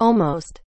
Almost.